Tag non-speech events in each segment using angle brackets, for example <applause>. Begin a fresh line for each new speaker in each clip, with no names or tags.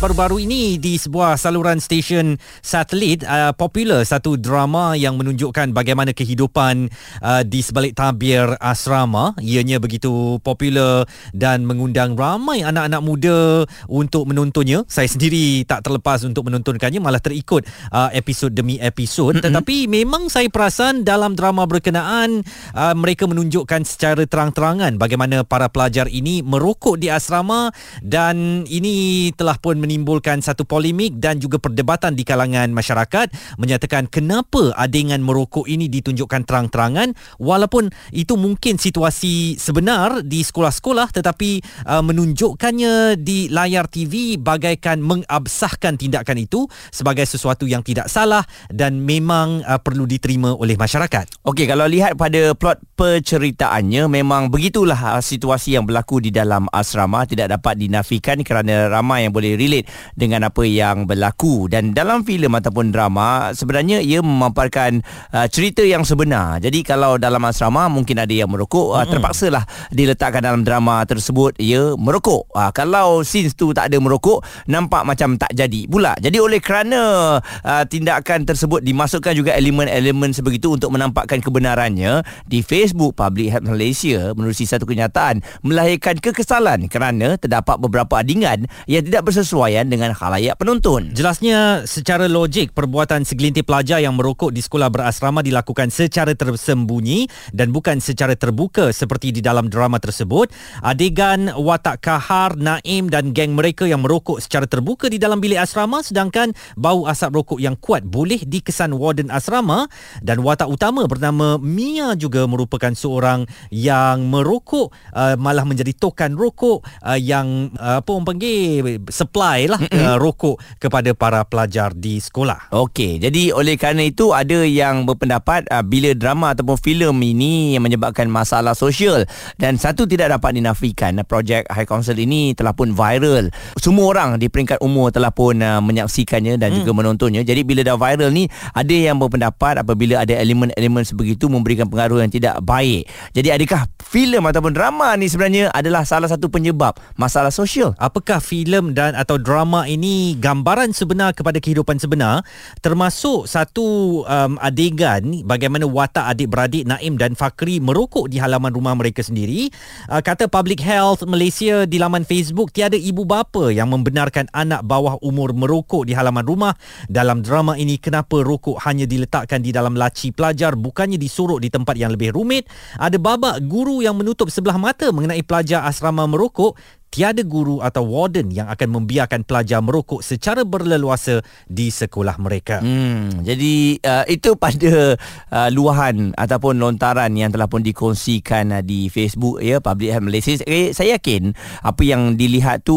baru-baru ini di sebuah saluran stesen satelit uh, popular satu drama yang menunjukkan bagaimana kehidupan uh, di sebalik tabir asrama. Ianya begitu popular dan mengundang ramai anak-anak muda untuk menontonnya. Saya sendiri tak terlepas untuk menontonkannya malah terikut uh, episod demi episod. Mm-hmm. tetapi memang saya perasan dalam drama berkenaan uh, mereka menunjukkan secara terang-terangan bagaimana para pelajar ini merokok di asrama dan ini telah pun menimbulkan satu polemik dan juga perdebatan di kalangan masyarakat menyatakan kenapa adengan merokok ini ditunjukkan terang-terangan walaupun itu mungkin situasi sebenar di sekolah-sekolah tetapi uh, menunjukkannya di layar TV bagaikan mengabsahkan tindakan itu sebagai sesuatu yang tidak salah dan memang uh, perlu diterima oleh masyarakat.
Okey kalau lihat pada plot penceritaannya memang begitulah uh, situasi yang berlaku di dalam asrama tidak dapat dinafikan kerana ramai yang boleh relate dengan apa yang berlaku dan dalam filem ataupun drama sebenarnya ia memaparkan uh, cerita yang sebenar. Jadi kalau dalam asrama mungkin ada yang merokok uh, terpaksalah diletakkan dalam drama tersebut ia merokok. Uh, kalau scenes tu tak ada merokok nampak macam tak jadi pula. Jadi oleh kerana uh, tindakan tersebut dimasukkan juga elemen-elemen sebegitu untuk menampakkan kebenarannya di Facebook Public Health Malaysia menerusi satu kenyataan melahirkan kekesalan kerana terdapat beberapa adingan yang tidak bersesuaian berpakaian dengan khalayak penonton.
Jelasnya secara logik perbuatan segelintir pelajar yang merokok di sekolah berasrama dilakukan secara tersembunyi dan bukan secara terbuka seperti di dalam drama tersebut. Adegan watak kahar, Naim dan geng mereka yang merokok secara terbuka di dalam bilik asrama sedangkan bau asap rokok yang kuat boleh dikesan warden asrama dan watak utama bernama Mia juga merupakan seorang yang merokok uh, malah menjadi tokan rokok uh, yang uh, apa orang panggil supply supply lah uh, rokok kepada para pelajar di sekolah.
Okey, jadi oleh kerana itu ada yang berpendapat uh, bila drama ataupun filem ini yang menyebabkan masalah sosial dan satu tidak dapat dinafikan projek High Council ini telah pun viral. Semua orang di peringkat umur telah pun uh, menyaksikannya dan hmm. juga menontonnya. Jadi bila dah viral ni ada yang berpendapat apabila ada elemen-elemen sebegitu memberikan pengaruh yang tidak baik. Jadi adakah filem ataupun drama ni sebenarnya adalah salah satu penyebab masalah sosial?
Apakah filem dan atau drama ini gambaran sebenar kepada kehidupan sebenar termasuk satu um, adegan bagaimana watak adik-beradik Naim dan Fakri merokok di halaman rumah mereka sendiri. Uh, kata Public Health Malaysia di laman Facebook tiada ibu bapa yang membenarkan anak bawah umur merokok di halaman rumah. Dalam drama ini kenapa rokok hanya diletakkan di dalam laci pelajar bukannya disorok di tempat yang lebih rumit? Ada babak guru yang menutup sebelah mata mengenai pelajar asrama merokok tiada guru atau warden yang akan membiarkan pelajar merokok secara berleluasa di sekolah mereka.
Hmm, jadi uh, itu pada uh, luahan ataupun lontaran yang telah pun dikongsikan uh, di Facebook ya Public Health Malaysia. Eh, saya yakin apa yang dilihat tu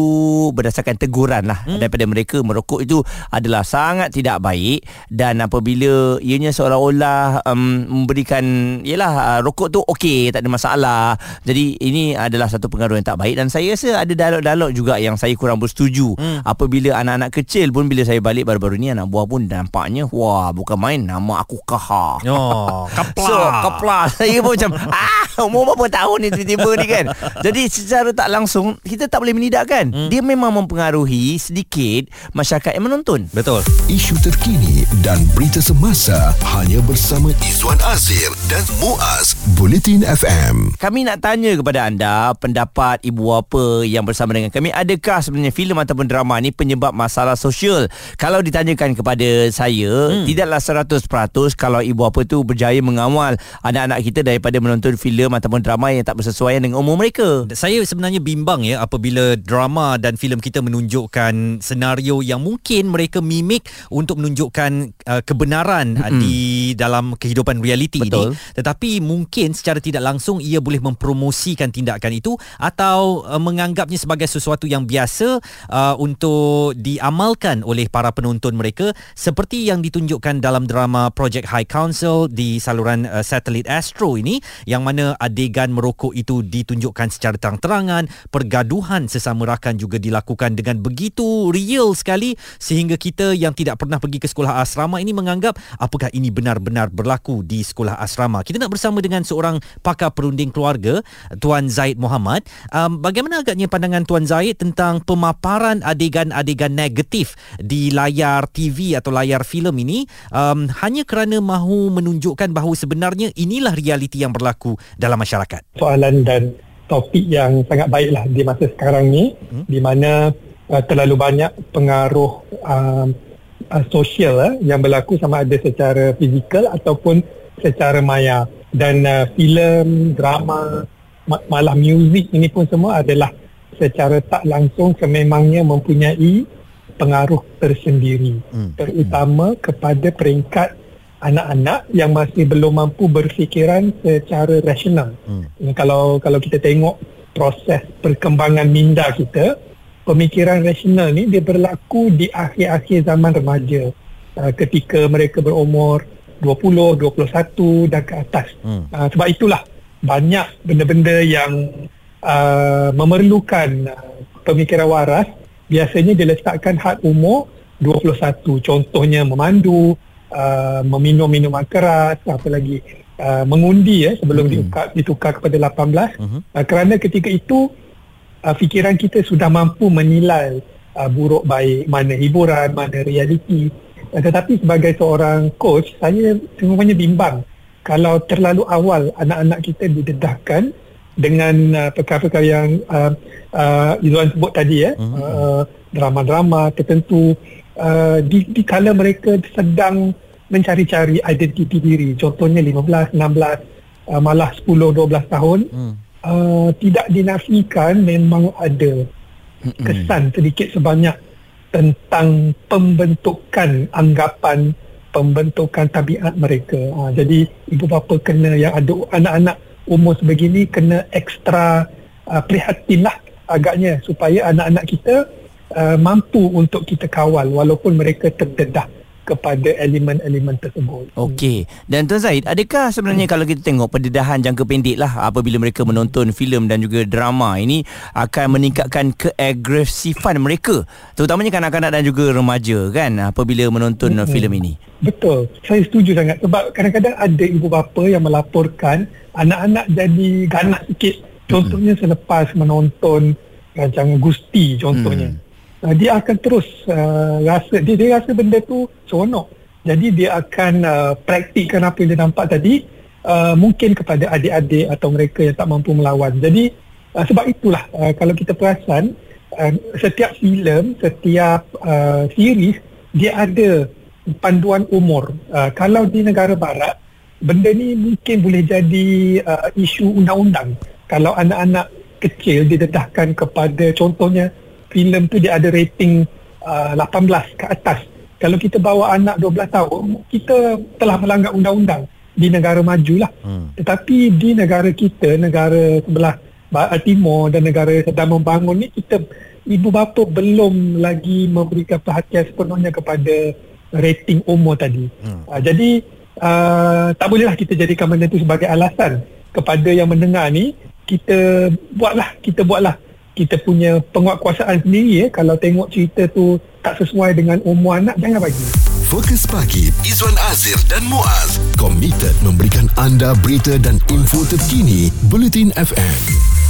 berdasarkan teguran lah hmm. daripada mereka merokok itu adalah sangat tidak baik dan apabila ianya seolah-olah um, memberikan yalah uh, rokok tu okey tak ada masalah. Jadi ini adalah satu pengaruh yang tak baik dan saya rasa ada dialog-dialog juga yang saya kurang bersetuju. Hmm. apabila anak-anak kecil pun bila saya balik baru-baru ni anak buah pun nampaknya wah bukan main nama aku Kaha
oh <laughs> kapla
so kapla <laughs> saya pun macam ah umur berapa tahun ni tiba-tiba ni kan? Jadi secara tak langsung kita tak boleh menidakkan. Hmm. dia memang mempengaruhi sedikit masyarakat yang menonton.
Betul.
Isu terkini dan berita semasa hanya bersama Izwan Azir dan Muaz Bulletin FM
kami nak tanya kepada anda pendapat ibu apa yang bersama dengan kami. Adakah sebenarnya filem ataupun drama ni penyebab masalah sosial? Kalau ditanyakan kepada saya hmm. tidaklah 100% kalau ibu apa tu berjaya mengawal anak-anak kita daripada menonton filem ataupun drama yang tak bersesuaian dengan umur mereka.
Saya sebenarnya bimbang ya apabila drama dan filem kita menunjukkan senario yang mungkin mereka mimik untuk menunjukkan uh, kebenaran uh, di dalam kehidupan realiti ini. Tetapi mungkin secara tidak langsung ia boleh mempromosikan tindakan itu atau uh, menganggap menganggapnya sebagai sesuatu yang biasa uh, untuk diamalkan oleh para penonton mereka seperti yang ditunjukkan dalam drama Project High Council di saluran uh, satelit Astro ini yang mana adegan merokok itu ditunjukkan secara terang-terangan pergaduhan sesama rakan juga dilakukan dengan begitu real sekali sehingga kita yang tidak pernah pergi ke sekolah asrama ini menganggap apakah ini benar-benar berlaku di sekolah asrama? Kita nak bersama dengan seorang pakar perunding keluarga Tuan Zaid Muhammad um, bagaimana agaknya pandangan Tuan Zaid tentang pemaparan adegan-adegan negatif di layar TV atau layar filem ini um, hanya kerana mahu menunjukkan bahawa sebenarnya inilah realiti yang berlaku dalam masyarakat
soalan dan topik yang sangat baiklah di masa sekarang ni hmm. di mana uh, terlalu banyak pengaruh uh, uh, sosial uh, yang berlaku sama ada secara fizikal ataupun secara maya dan uh, filem drama malah muzik ini pun semua adalah secara tak langsung sememangnya mempunyai pengaruh tersendiri hmm. terutama kepada peringkat anak-anak yang masih belum mampu berfikiran secara rasional. Hmm. Kalau kalau kita tengok proses perkembangan minda kita, pemikiran rasional ni dia berlaku di akhir-akhir zaman remaja. Uh, ketika mereka berumur 20, 21 dan ke atas. Hmm. Uh, sebab itulah banyak benda-benda yang uh, memerlukan uh, pemikiran waras biasanya diletakkan had umur 21. Contohnya memandu, uh, meminum minuman keras apa lagi uh, mengundi ya sebelum mm-hmm. ditukar, ditukar kepada 18 mm-hmm. uh, kerana ketika itu uh, fikiran kita sudah mampu menilai uh, buruk baik mana hiburan mana realiti uh, tetapi sebagai seorang coach saya semuanya bimbang kalau terlalu awal anak-anak kita didedahkan dengan uh, perkara-perkara yang uh, uh, Izzuan sebut tadi ya mm-hmm. uh, drama-drama tertentu uh, di, di kala mereka sedang mencari-cari identiti diri contohnya 15 16 uh, malah 10 12 tahun hmm. uh, tidak dinafikan memang ada kesan sedikit sebanyak tentang pembentukan anggapan pembentukan tabiat mereka uh, jadi ibu bapa kena yang ada anak-anak umur sebegini kena ekstra uh, prihatinlah agaknya supaya anak-anak kita uh, mampu untuk kita kawal walaupun mereka terdedah kepada elemen-elemen tersebut.
Okey. Dan Tuan Zaid, adakah sebenarnya hmm. kalau kita tengok pendedahan jangka pendek lah apabila mereka menonton filem dan juga drama ini akan meningkatkan keagresifan mereka terutamanya kanak-kanak dan juga remaja kan apabila menonton hmm. filem ini?
Betul. Saya setuju sangat sebab kadang-kadang ada ibu bapa yang melaporkan anak-anak jadi ganas sikit. Contohnya hmm. selepas menonton rancangan Gusti contohnya. Hmm uh, dia akan terus uh, rasa dia, dia rasa benda tu seronok. Jadi dia akan uh, praktikkan apa yang dia nampak tadi uh, mungkin kepada adik-adik atau mereka yang tak mampu melawan. Jadi uh, sebab itulah uh, kalau kita perasan uh, setiap filem setiap uh, series dia ada panduan umur. Uh, kalau di negara barat benda ni mungkin boleh jadi uh, isu undang-undang. Kalau anak-anak kecil didedahkan kepada contohnya filem tu dia ada rating uh, 18 ke atas. Kalau kita bawa anak 12 tahun, kita telah melanggar undang-undang di negara maju lah. Hmm. Tetapi di negara kita, negara sebelah timur dan negara sedang membangun ni, kita ibu bapa belum lagi memberikan perhatian sepenuhnya kepada rating umur tadi. Hmm. Uh, jadi, uh, tak bolehlah kita jadikan benda itu sebagai alasan kepada yang mendengar ni, kita buatlah, kita buatlah kita punya penguatkuasaan sendiri ya kalau tengok cerita tu tak sesuai dengan umur anak jangan bagi.
Fokus pagi Izwan Azir dan Muaz. Komited memberikan anda berita dan info terkini Bulletin FM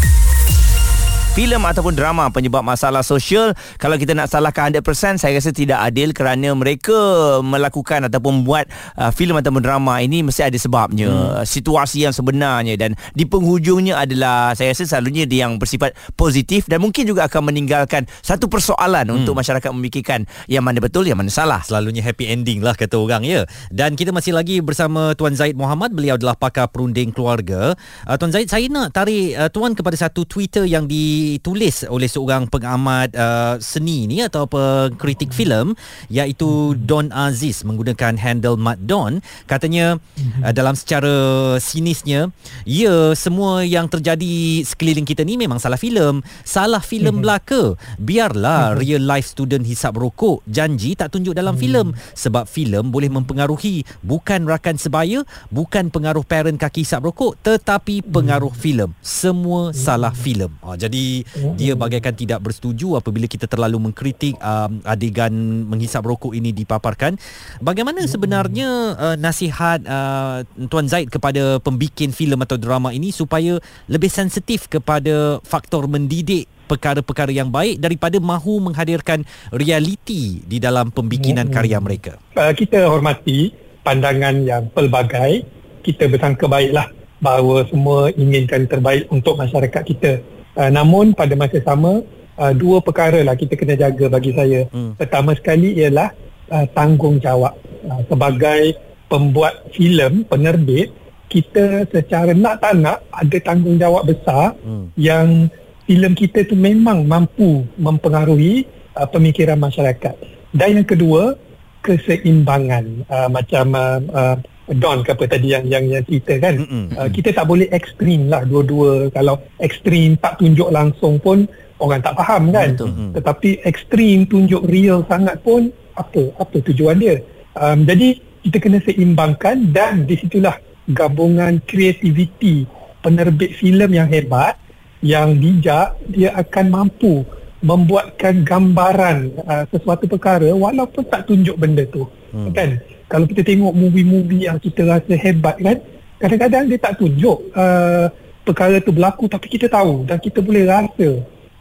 filem ataupun drama penyebab masalah sosial kalau kita nak salahkan 100% saya rasa tidak adil kerana mereka melakukan ataupun buat uh, filem ataupun drama ini mesti ada sebabnya hmm. situasi yang sebenarnya. Dan di penghujungnya adalah saya rasa selalunya dia yang bersifat positif dan mungkin juga akan meninggalkan satu persoalan hmm. untuk masyarakat memikirkan yang mana betul yang mana salah.
Selalunya happy ending lah kata orang ya. Dan kita masih lagi bersama Tuan Zaid Muhammad. Beliau adalah pakar perunding keluarga. Uh, Tuan Zaid saya nak tarik uh, Tuan kepada satu Twitter yang di ditulis oleh seorang pengamat uh, seni ni atau pengkritik filem iaitu Don Aziz menggunakan handle Mat Don. Katanya uh, dalam secara sinisnya ya semua yang terjadi sekeliling kita ni memang salah filem. Salah filem belaka. Biarlah real life student hisap rokok. Janji tak tunjuk dalam filem. Sebab filem boleh mempengaruhi bukan rakan sebaya bukan pengaruh parent kaki hisap rokok tetapi pengaruh filem. Semua salah filem. Ha, jadi dia bagaikan tidak bersetuju apabila kita terlalu mengkritik um, adegan menghisap rokok ini dipaparkan bagaimana sebenarnya uh, nasihat uh, Tuan Zaid kepada pembikin filem atau drama ini supaya lebih sensitif kepada faktor mendidik perkara-perkara yang baik daripada mahu menghadirkan realiti di dalam pembikinan karya mereka.
Uh, kita hormati pandangan yang pelbagai. Kita bersangka baiklah bahawa semua inginkan terbaik untuk masyarakat kita. Uh, namun pada masa sama, uh, dua perkara lah kita kena jaga bagi saya. Hmm. Pertama sekali ialah uh, tanggungjawab. Uh, sebagai pembuat filem, penerbit, kita secara nak tak nak ada tanggungjawab besar hmm. yang filem kita tu memang mampu mempengaruhi uh, pemikiran masyarakat. Dan yang kedua, keseimbangan uh, macam uh, uh, Don ke apa tadi yang yang yang cerita kan. Uh, kita tak boleh ekstrim lah dua-dua. Kalau ekstrim tak tunjuk langsung pun orang tak faham kan. Betul. Tetapi ekstrim tunjuk real sangat pun apa apa tujuan dia. Um, jadi kita kena seimbangkan dan di situlah gabungan kreativiti penerbit filem yang hebat yang bijak dia akan mampu membuatkan gambaran uh, sesuatu perkara walaupun tak tunjuk benda tu hmm. kan kalau kita tengok movie-movie yang kita rasa hebat kan kadang-kadang dia tak tunjuk uh, perkara tu berlaku tapi kita tahu dan kita boleh rasa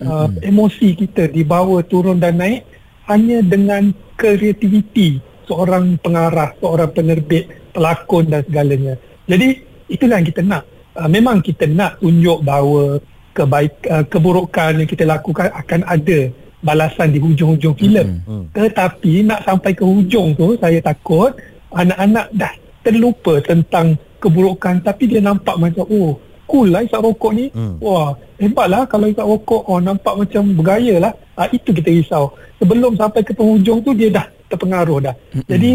uh, hmm. emosi kita dibawa turun dan naik hanya dengan kreativiti seorang pengarah seorang penerbit pelakon dan segalanya. Jadi itulah yang kita nak. Uh, memang kita nak tunjuk bahawa kebaik uh, keburukan yang kita lakukan akan ada balasan di hujung-hujung filem. Hmm, hmm. Tetapi nak sampai ke hujung tu saya takut anak-anak dah terlupa tentang keburukan tapi dia nampak macam oh cool lah isap rokok ni. Hmm. Wah, hebatlah kalau isap rokok oh nampak macam bergaya lah. Ah, itu kita risau. Sebelum sampai ke penghujung tu dia dah terpengaruh dah. Hmm. Jadi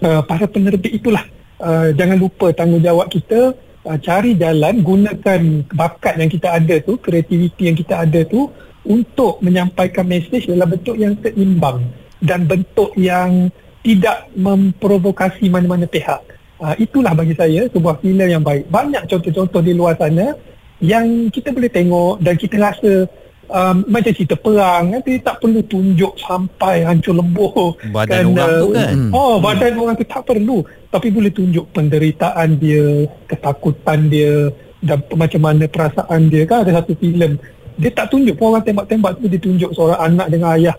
uh, para penerbit itulah uh, jangan lupa tanggungjawab kita uh, cari jalan gunakan bakat yang kita ada tu kreativiti yang kita ada tu untuk menyampaikan mesej dalam bentuk yang seimbang dan bentuk yang tidak memprovokasi mana-mana pihak. Uh, itulah bagi saya sebuah filem yang baik. Banyak contoh-contoh di luar sana yang kita boleh tengok dan kita rasa um, macam cerita perang nanti tak perlu tunjuk sampai hancur lembuh
badan kan, orang tu kan
oh badan hmm. orang tu tak perlu tapi boleh tunjuk penderitaan dia ketakutan dia dan macam mana perasaan dia kan ada satu filem dia tak tunjuk pun orang tembak-tembak tu dia tunjuk seorang anak dengan ayah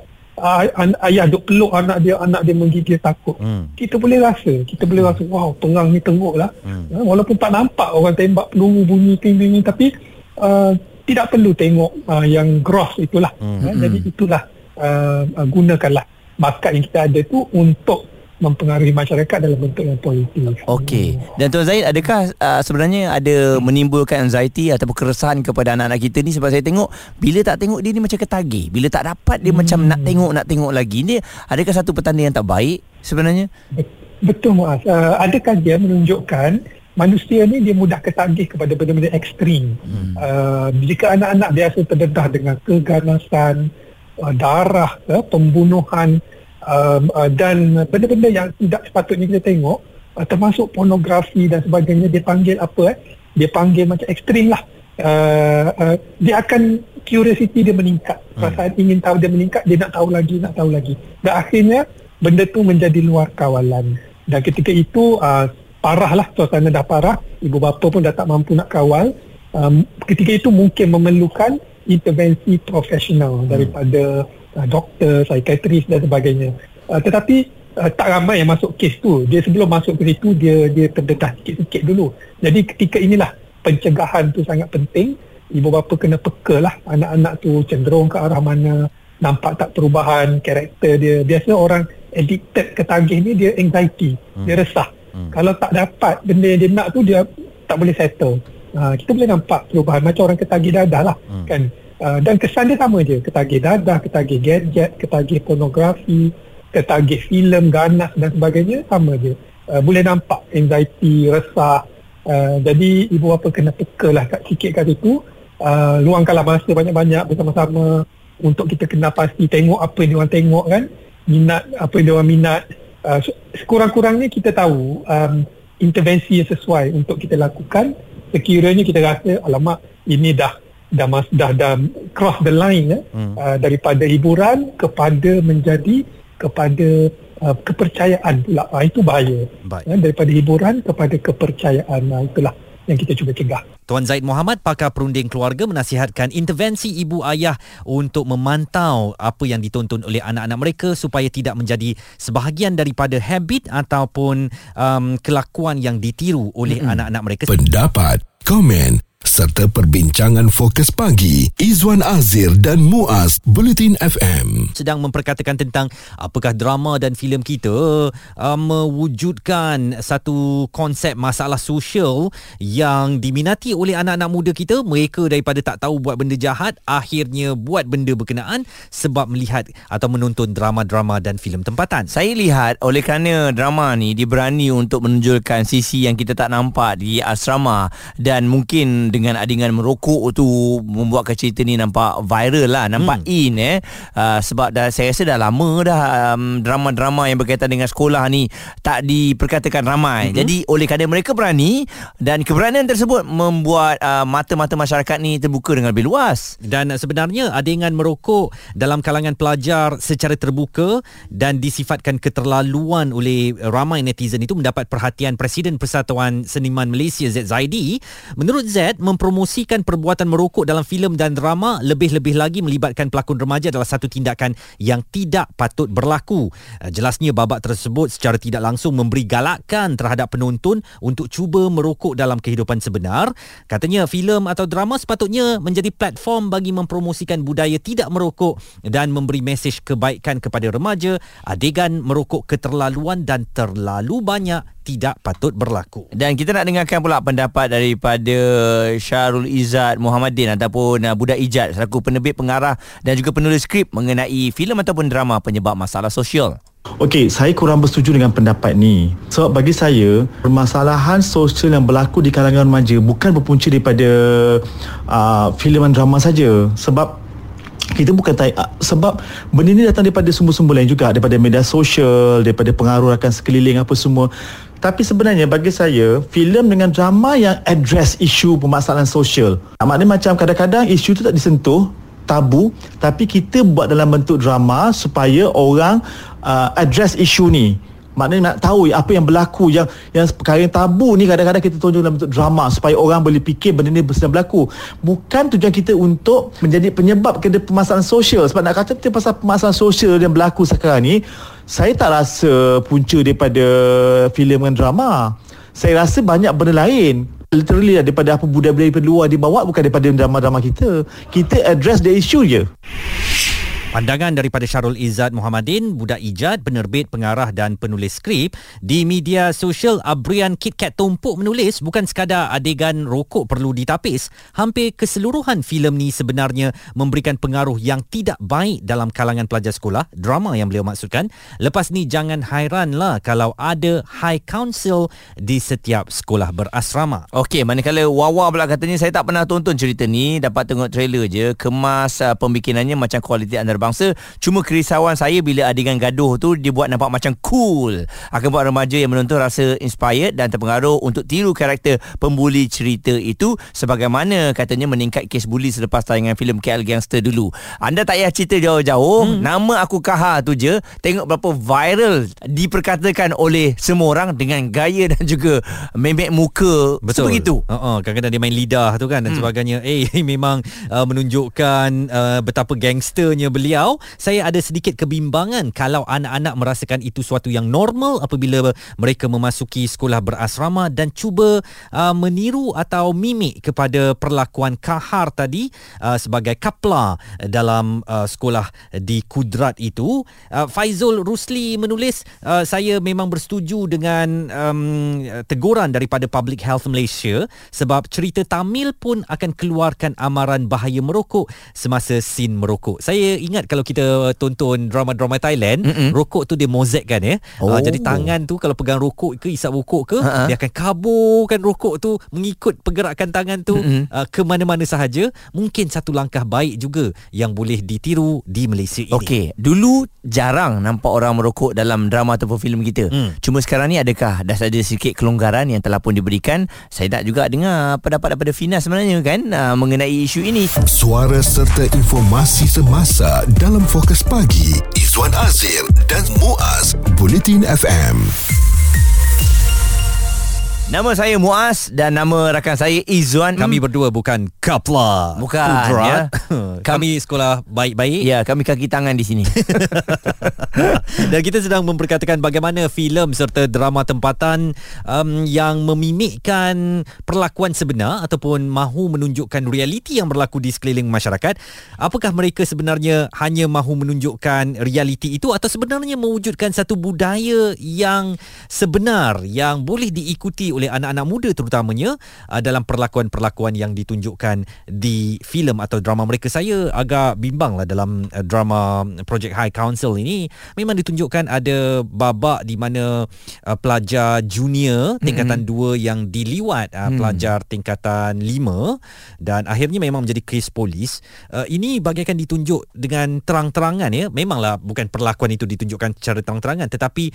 ayah duk peluk anak dia anak dia menggigil takut hmm. kita boleh rasa kita boleh rasa wow perang ni tengok lah hmm. Ha, walaupun tak nampak orang tembak peluru bunyi ting-ting tapi uh, tidak perlu tengok uh, yang gross itulah hmm. ya, jadi itulah uh, uh, gunakanlah bakat yang kita ada tu untuk mempengaruhi masyarakat dalam bentuk yang positif.
Okey. Dan Tuan Zaid, adakah uh, sebenarnya ada menimbulkan anxiety ataupun keresahan kepada anak-anak kita ni sebab saya tengok bila tak tengok dia ni macam ketagih. Bila tak dapat dia hmm. macam nak tengok nak tengok lagi. Ni adakah satu petanda yang tak baik sebenarnya?
Betul Muaz. Uh, ada kajian menunjukkan manusia ni dia mudah ketagih kepada benda-benda ekstrim. Hmm. Uh, jika anak-anak biasa terdedah dengan keganasan, uh, darah, uh, pembunuhan uh, uh, dan benda-benda yang tidak sepatutnya kita tengok, uh, termasuk pornografi dan sebagainya, dia panggil apa? Eh? Dia panggil macam ekstrim lah. Uh, uh, dia akan curiosity dia meningkat. Hmm. Perasaan hmm. ingin tahu dia meningkat, dia nak tahu lagi, nak tahu lagi. Dan akhirnya benda tu menjadi luar kawalan. Dan ketika itu uh, parah lah suasana dah parah ibu bapa pun dah tak mampu nak kawal um, ketika itu mungkin memerlukan intervensi profesional hmm. Uh, doktor, psikiatris dan sebagainya uh, tetapi uh, tak ramai yang masuk kes tu dia sebelum masuk ke situ dia dia terdedah sikit-sikit dulu jadi ketika inilah pencegahan tu sangat penting ibu bapa kena peka lah anak-anak tu cenderung ke arah mana nampak tak perubahan karakter dia biasa orang addicted ketagih ni dia anxiety hmm. dia resah Hmm. Kalau tak dapat benda yang dia nak tu dia tak boleh settle. Ha, kita boleh nampak perubahan macam orang ketagih dadah lah hmm. kan. Uh, dan kesan dia sama je. Ketagih dadah ketagih gadget ketagih pornografi ketagih filem ganas dan sebagainya sama je. Uh, boleh nampak anxiety resah. Uh, jadi ibu bapa kena peka lah kat sikit kat situ. Uh, luangkanlah masa banyak-banyak bersama-sama untuk kita kena pasti tengok apa yang diorang tengok kan. Minat apa yang diorang minat. Uh, sekurang-kurangnya kita tahu um, intervensi yang sesuai untuk kita lakukan. Sekiranya kita rasa alamak ini dah dah mas, dah dah cross the line eh, hmm. uh, daripada hiburan kepada menjadi kepada uh, kepercayaan pula uh, itu bahaya Baik. Uh, daripada hiburan kepada kepercayaan uh, itulah yang kita cuba cegah.
Tuan Zaid Muhammad, pakar perunding keluarga menasihatkan intervensi ibu ayah untuk memantau apa yang ditonton oleh anak-anak mereka supaya tidak menjadi sebahagian daripada habit ataupun um, kelakuan yang ditiru oleh mm-hmm. anak-anak mereka.
Pendapat, komen serta perbincangan fokus pagi. Izwan Azir dan Muaz Bulletin FM
sedang memperkatakan tentang apakah drama dan filem kita uh, mewujudkan satu konsep masalah sosial yang diminati oleh anak-anak muda kita. Mereka daripada tak tahu buat benda jahat akhirnya buat benda berkenaan sebab melihat atau menonton drama-drama dan filem tempatan.
Saya lihat oleh kerana drama ni diberani untuk menunjukkan sisi yang kita tak nampak di asrama dan mungkin dengan dengan adingan merokok tu membuatkan cerita ni nampak viral lah nampak hmm. in eh uh, sebab dah saya rasa dah lama dah um, drama-drama yang berkaitan dengan sekolah ni tak diperkatakan ramai hmm. jadi oleh kerana mereka berani dan keberanian tersebut membuat uh, mata-mata masyarakat ni terbuka dengan lebih luas
dan sebenarnya adingan merokok dalam kalangan pelajar secara terbuka dan disifatkan keterlaluan oleh ramai netizen itu mendapat perhatian Presiden Persatuan Seniman Malaysia Z Zaidi menurut Z mempromosikan perbuatan merokok dalam filem dan drama lebih-lebih lagi melibatkan pelakon remaja adalah satu tindakan yang tidak patut berlaku. Eh, jelasnya babak tersebut secara tidak langsung memberi galakan terhadap penonton untuk cuba merokok dalam kehidupan sebenar. Katanya filem atau drama sepatutnya menjadi platform bagi mempromosikan budaya tidak merokok dan memberi mesej kebaikan kepada remaja. Adegan merokok keterlaluan dan terlalu banyak tidak patut berlaku.
Dan kita nak dengarkan pula pendapat daripada Syarul Izzat Muhammadin ataupun uh, Budak Ijat selaku penerbit pengarah dan juga penulis skrip mengenai filem ataupun drama penyebab masalah sosial.
Okey, saya kurang bersetuju dengan pendapat ni. Sebab bagi saya, permasalahan sosial yang berlaku di kalangan remaja bukan berpunca daripada uh, filem dan drama saja. Sebab kita bukan tahu uh, sebab benda ni datang daripada sumber-sumber lain juga. Daripada media sosial daripada pengaruh rakan sekeliling apa semua. Tapi sebenarnya bagi saya filem dengan drama yang address isu permasalahan sosial. Maknanya macam kadang-kadang isu tu tak disentuh tabu tapi kita buat dalam bentuk drama supaya orang uh, address isu ni Maknanya nak tahu apa yang berlaku yang yang perkara yang tabu ni kadang-kadang kita tunjuk dalam bentuk drama supaya orang boleh fikir benda ni sedang berlaku. Bukan tujuan kita untuk menjadi penyebab kepada permasalahan sosial. Sebab nak kata kita pasal permasalahan sosial yang berlaku sekarang ni, saya tak rasa punca daripada filem dan drama. Saya rasa banyak benda lain literally daripada apa budaya-budaya luar dibawa bukan daripada drama-drama kita. Kita address the issue je.
Pandangan daripada Syarul Izzat Muhammadin, budak ijad, penerbit, pengarah dan penulis skrip di media sosial Abrian KitKat Tumpuk menulis bukan sekadar adegan rokok perlu ditapis, hampir keseluruhan filem ni sebenarnya memberikan pengaruh yang tidak baik dalam kalangan pelajar sekolah, drama yang beliau maksudkan. Lepas ni jangan hairanlah kalau ada high council di setiap sekolah berasrama.
Okey, manakala Wawa pula katanya saya tak pernah tonton cerita ni, dapat tengok trailer je, kemas uh, pembikinannya macam kualiti anda antarabangsa cuma kerisauan saya bila adegan gaduh tu dibuat nampak macam cool. Akan buat remaja yang menonton rasa inspired dan terpengaruh untuk tiru karakter pembuli cerita itu. Sebagaimana katanya meningkat kes buli selepas tayangan filem KL Gangster dulu. Anda tak payah cerita jauh-jauh. Hmm. nama aku Kaha tu je. Tengok berapa viral diperkatakan oleh semua orang dengan gaya dan juga memek muka.
Betul.
Begitu
uh-uh, kadang-kadang dia main lidah tu kan dan hmm. sebagainya. Eh <laughs> memang uh, menunjukkan uh, betapa gangsternya beli beliau, saya ada sedikit kebimbangan kalau anak-anak merasakan itu suatu yang normal apabila mereka memasuki sekolah berasrama dan cuba uh, meniru atau mimik kepada perlakuan kahar tadi uh, sebagai kapla dalam uh, sekolah di Kudrat itu. Uh, Faizul Rusli menulis, uh, saya memang bersetuju dengan um, teguran daripada Public Health Malaysia sebab cerita Tamil pun akan keluarkan amaran bahaya merokok semasa sin merokok. Saya ingat kalau kita tonton drama-drama Thailand, Mm-mm. rokok tu dia mozaik kan ya. Oh. Uh, jadi tangan tu kalau pegang rokok ke isap rokok ke, uh-huh. dia akan kaburkan rokok tu mengikut pergerakan tangan tu uh, ke mana-mana sahaja. Mungkin satu langkah baik juga yang boleh ditiru di Malaysia ini.
Okey, dulu jarang nampak orang merokok dalam drama ataupun filem kita. Hmm. Cuma sekarang ni adakah dah ada sedikit kelonggaran yang telah pun diberikan? Saya nak juga dengar pendapat daripada Fina sebenarnya kan uh, mengenai isu ini.
Suara serta informasi semasa dalam fokus pagi Izwan Azir dan Muaz Bulletin FM.
Nama saya Muaz dan nama rakan saya Izwan.
Kami berdua bukan Kapla.
Bukan. Ya. <laughs>
kami sekolah baik-baik.
Ya, kami kaki tangan di sini. <laughs>
dan kita sedang memperkatakan bagaimana filem serta drama tempatan um, yang memimikkan perlakuan sebenar ataupun mahu menunjukkan realiti yang berlaku di sekeliling masyarakat. Apakah mereka sebenarnya hanya mahu menunjukkan realiti itu atau sebenarnya mewujudkan satu budaya yang sebenar yang boleh diikuti oleh anak-anak muda terutamanya uh, dalam perlakuan-perlakuan yang ditunjukkan di filem atau drama mereka saya agak bimbang lah dalam uh, drama Project High Council ini memang ditunjukkan ada babak di mana uh, pelajar junior tingkatan 2 mm-hmm. yang diliwat uh, mm. pelajar tingkatan 5 dan akhirnya memang menjadi kes polis uh, ini bagaikan ditunjuk dengan terang-terangan ya memanglah bukan perlakuan itu ditunjukkan secara terang-terangan tetapi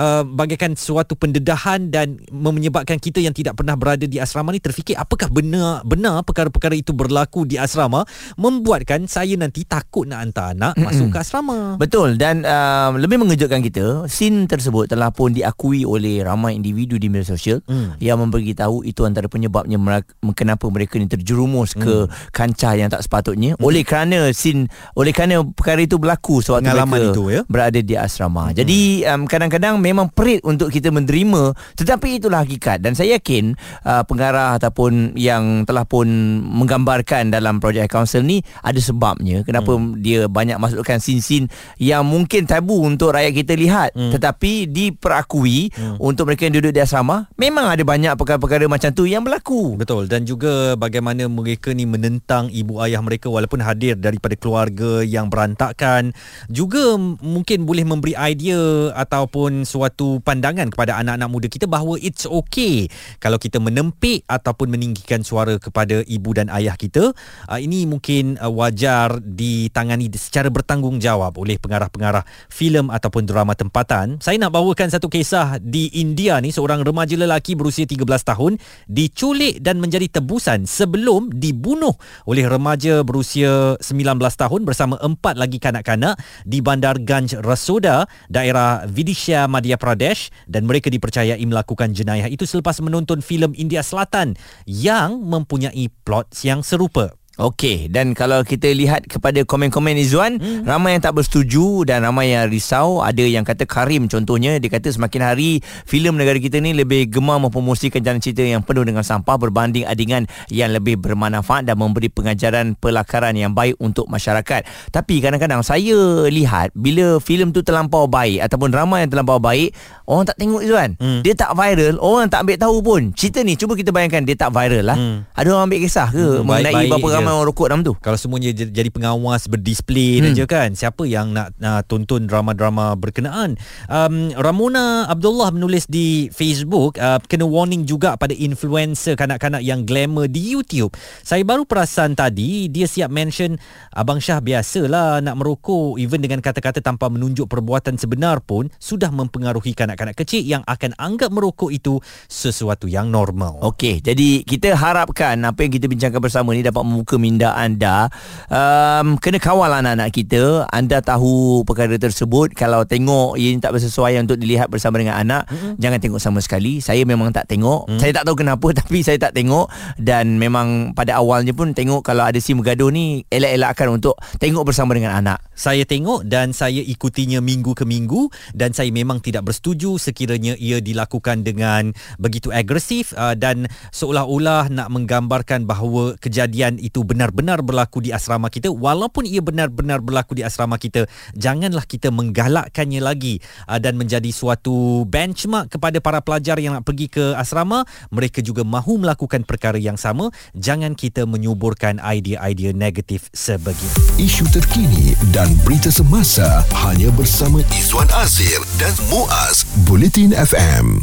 uh, bagaikan suatu pendedahan dan menyebabkan kita yang tidak pernah berada di asrama ni terfikir apakah benar benar perkara-perkara itu berlaku di asrama membuatkan saya nanti takut nak hantar anak mm-hmm. masuk ke asrama.
Betul dan uh, lebih mengejutkan kita scene tersebut telah pun diakui oleh ramai individu di media sosial mm. yang memberitahu itu antara penyebabnya mereka, kenapa mereka ni terjerumus mm. ke kancah yang tak sepatutnya mm. oleh kerana scene oleh kerana perkara itu berlaku sewaktu mereka itu, ya? berada di asrama. Mm. Jadi um, kadang-kadang memang perit untuk kita menerima tetapi itulah hakikat dan saya yakin uh, pengarah ataupun yang telah pun menggambarkan dalam projek council ni ada sebabnya kenapa hmm. dia banyak masukkan sin-sin yang mungkin tabu untuk rakyat kita lihat hmm. tetapi diperakui hmm. untuk mereka yang duduk di asrama memang ada banyak perkara-perkara macam tu yang berlaku
betul dan juga bagaimana mereka ni menentang ibu ayah mereka walaupun hadir daripada keluarga yang berantakan juga mungkin boleh memberi idea ataupun suatu pandangan kepada anak-anak muda kita bahawa it's okay kalau kita menempik ataupun meninggikan suara kepada ibu dan ayah kita. Uh, ini mungkin uh, wajar ditangani secara bertanggungjawab oleh pengarah-pengarah filem ataupun drama tempatan. Saya nak bawakan satu kisah di India ni. Seorang remaja lelaki berusia 13 tahun diculik dan menjadi tebusan sebelum dibunuh oleh remaja berusia 19 tahun bersama empat lagi kanak-kanak di Bandar Ganj Rasoda daerah Vidisha Madhya Pradesh dan mereka dipercayai melakukan jenayah itu selepas menonton filem India Selatan yang mempunyai plot yang serupa.
Okey dan kalau kita lihat kepada komen-komen Izwan hmm. ramai yang tak bersetuju dan ramai yang risau ada yang kata Karim contohnya dia kata semakin hari filem negara kita ni lebih gemar mempromosikan jalan cerita yang penuh dengan sampah berbanding adingan yang lebih bermanfaat dan memberi pengajaran pelakaran yang baik untuk masyarakat tapi kadang-kadang saya lihat bila filem tu terlampau baik ataupun drama yang terlampau baik orang tak tengok Izwan hmm. dia tak viral orang tak ambil tahu pun cerita ni cuba kita bayangkan dia tak viral lah hmm. ada orang ambil kisah ke hmm, mengenai baik-baik berapa ramai orang rokok dalam tu.
Kalau semuanya jadi pengawas berdisplay hmm. saja kan siapa yang nak, nak tonton drama-drama berkenaan? Um, Ramona Abdullah menulis di Facebook uh, kena warning juga pada influencer kanak-kanak yang glamour di YouTube. Saya baru perasan tadi dia siap mention Abang Syah biasalah nak merokok. Even dengan kata-kata tanpa menunjuk perbuatan sebenar pun sudah mempengaruhi kanak-kanak kecil yang akan anggap merokok itu sesuatu yang normal.
Okey, jadi kita harapkan apa yang kita bincangkan bersama ni dapat membuka minda anda um, kena kawal anak-anak kita. Anda tahu perkara tersebut. Kalau tengok ia tak bersesuaian untuk dilihat bersama dengan anak mm-hmm. jangan tengok sama sekali. Saya memang tak tengok. Mm. saya tak tahu kenapa <laughs> tapi saya tak tengok. Dan memang pada awalnya pun tengok kalau ada si bergaduh ni elak-elakkan untuk tengok bersama dengan anak.
Saya tengok dan saya ikutinya minggu ke minggu dan saya memang tidak bersetuju sekiranya ia dilakukan dengan begitu agresif uh, dan seolah-olah nak menggambarkan bahawa kejadian itu benar-benar berlaku di asrama kita. Walaupun ia benar-benar berlaku di asrama kita janganlah kita menggalakkannya lagi uh, dan menjadi suatu benchmark kepada para pelajar yang nak pergi ke asrama. Mereka juga mahu melakukan perkara yang sama. Jangan kita menyuburkan idea-idea negatif sebegitu
isu terkini dan berita semasa hanya bersama Izwan Azir dan Muaz Bulletin FM